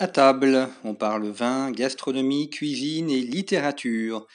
À table, on parle vin, gastronomie, cuisine et littérature.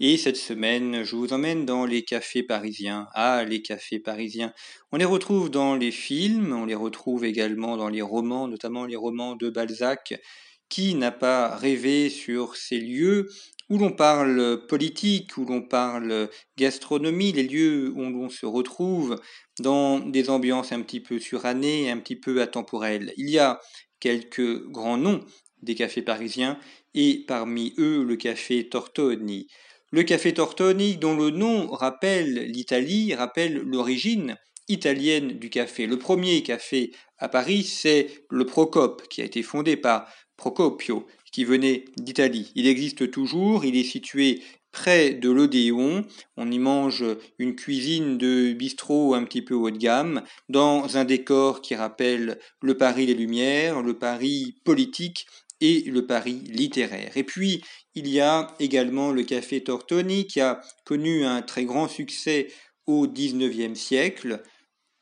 Et cette semaine, je vous emmène dans les cafés parisiens. Ah, les cafés parisiens. On les retrouve dans les films, on les retrouve également dans les romans, notamment les romans de Balzac. Qui n'a pas rêvé sur ces lieux où l'on parle politique, où l'on parle gastronomie, les lieux où l'on se retrouve dans des ambiances un petit peu surannées, un petit peu atemporelles. Il y a quelques grands noms des cafés parisiens et parmi eux le café Tortoni. Le café Tortoni, dont le nom rappelle l'Italie, rappelle l'origine italienne du café. Le premier café à Paris, c'est le Procope, qui a été fondé par Procopio, qui venait d'Italie. Il existe toujours, il est situé près de l'Odéon. On y mange une cuisine de bistrot un petit peu haut de gamme, dans un décor qui rappelle le Paris des Lumières, le Paris politique et le Paris littéraire. Et puis, il y a également le café Tortoni qui a connu un très grand succès au XIXe siècle.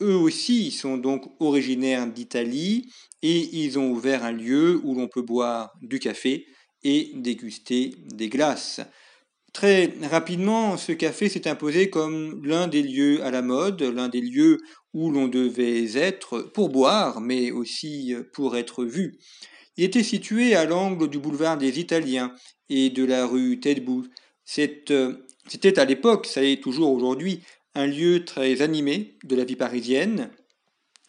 Eux aussi sont donc originaires d'Italie et ils ont ouvert un lieu où l'on peut boire du café et déguster des glaces. Très rapidement, ce café s'est imposé comme l'un des lieux à la mode, l'un des lieux où l'on devait être pour boire, mais aussi pour être vu. Il était situé à l'angle du boulevard des Italiens et de la rue Tedbou. Euh, c'était à l'époque, ça est toujours aujourd'hui, un lieu très animé de la vie parisienne.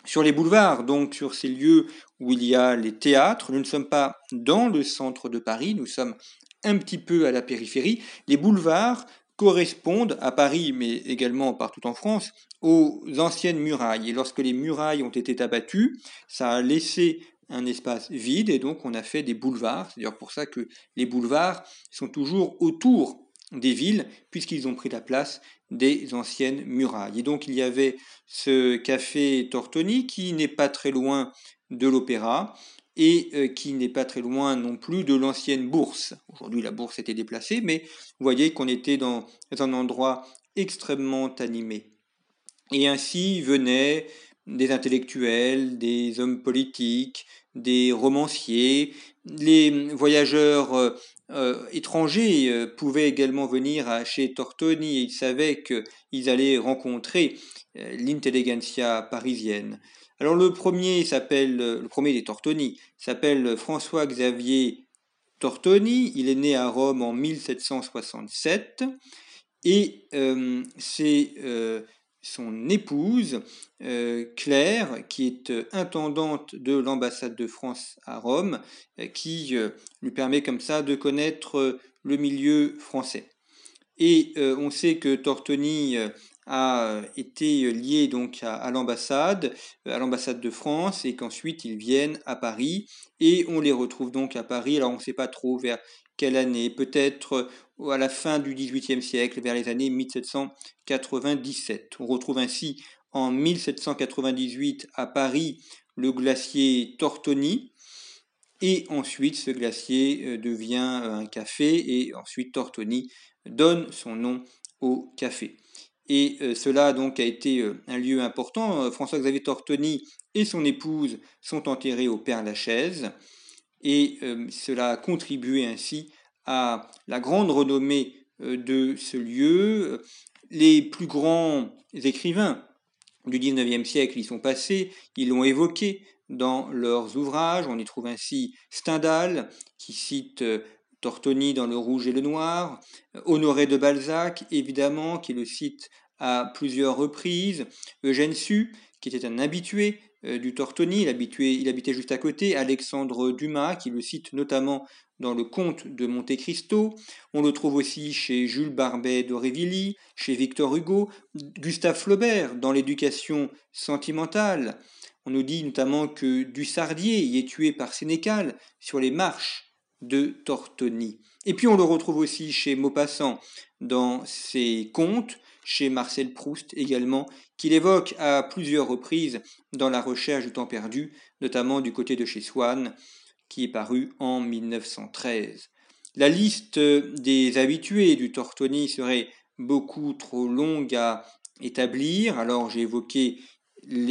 Sur les boulevards, donc sur ces lieux où il y a les théâtres, nous ne sommes pas dans le centre de Paris, nous sommes un petit peu à la périphérie. Les boulevards correspondent à Paris, mais également partout en France, aux anciennes murailles. Et lorsque les murailles ont été abattues, ça a laissé un espace vide et donc on a fait des boulevards. C'est d'ailleurs pour ça que les boulevards sont toujours autour des villes puisqu'ils ont pris la place des anciennes murailles. Et donc il y avait ce café Tortoni qui n'est pas très loin de l'opéra et euh, qui n'est pas très loin non plus de l'ancienne bourse. Aujourd'hui la bourse était déplacée, mais vous voyez qu'on était dans un endroit extrêmement animé. Et ainsi venaient des intellectuels, des hommes politiques, des romanciers. Les voyageurs euh, euh, étrangers pouvaient également venir chez Tortoni et ils savaient qu'ils allaient rencontrer l'intelligentsia parisienne. Alors le premier s'appelle, le premier des Tortoni s'appelle François-Xavier Tortoni. Il est né à Rome en 1767 et c'est son épouse, euh, Claire, qui est euh, intendante de l'ambassade de France à Rome, euh, qui lui permet comme ça de connaître le milieu français. Et on sait que Tortoni a été lié donc à, l'ambassade, à l'ambassade de France, et qu'ensuite ils viennent à Paris, et on les retrouve donc à Paris. Alors on ne sait pas trop vers quelle année Peut-être euh, à la fin du XVIIIe siècle, vers les années 1797. On retrouve ainsi en 1798 à Paris le glacier Tortoni, et ensuite ce glacier euh, devient euh, un café, et ensuite Tortoni donne son nom au café. Et cela donc a été un lieu important. François-Xavier Tortoni et son épouse sont enterrés au Père-Lachaise et euh, cela a contribué ainsi à la grande renommée euh, de ce lieu. Les plus grands écrivains du XIXe siècle y sont passés, ils l'ont évoqué dans leurs ouvrages. On y trouve ainsi Stendhal, qui cite euh, Tortoni dans Le Rouge et le Noir, Honoré de Balzac, évidemment, qui le cite à plusieurs reprises, Eugène Sue, qui était un habitué euh, du Tortoni, il, il habitait juste à côté, Alexandre Dumas, qui le cite notamment dans le Comte de Monte Cristo. On le trouve aussi chez Jules Barbet d'Aurevilly, chez Victor Hugo, Gustave Flaubert dans l'éducation sentimentale. On nous dit notamment que du Sardier y est tué par Sénécal sur les marches de Tortoni. Et puis on le retrouve aussi chez Maupassant dans ses contes, chez Marcel Proust également, qu'il évoque à plusieurs reprises dans La recherche du temps perdu, notamment du côté de chez Swann, qui est paru en 1913. La liste des habitués du Tortoni serait beaucoup trop longue à établir, alors j'ai évoqué,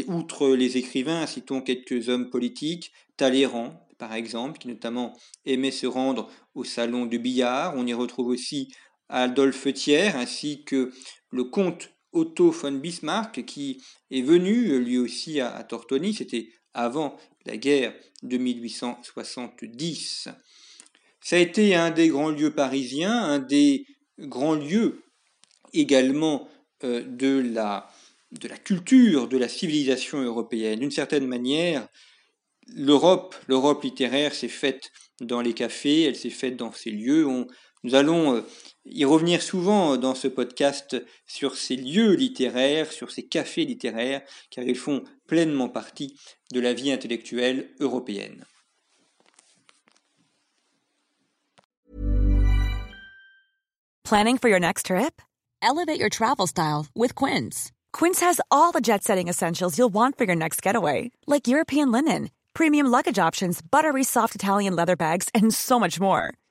outre les écrivains, citons quelques hommes politiques, Talleyrand, par exemple, qui notamment aimait se rendre au salon du billard. On y retrouve aussi Adolphe Thiers, ainsi que le comte Otto von Bismarck, qui est venu lui aussi à, Tortoni, c'était avant la guerre de 1870. Ça a été un des grands lieux parisiens, un des grands lieux également euh, de, la, de la culture, de la civilisation européenne. D'une certaine manière, l'Europe, l'Europe littéraire s'est faite dans les cafés, elle s'est faite dans ces lieux. Nous allons euh, y revenir souvent dans ce podcast sur ces lieux littéraires, sur ces cafés littéraires, car ils font pleinement partie de la vie intellectuelle européenne. Planning for your next trip? Elevate your travel style with Quince. Quince has all the jet-setting essentials you'll want for your next getaway, like European linen premium luggage options, buttery soft Italian leather bags, and so much more.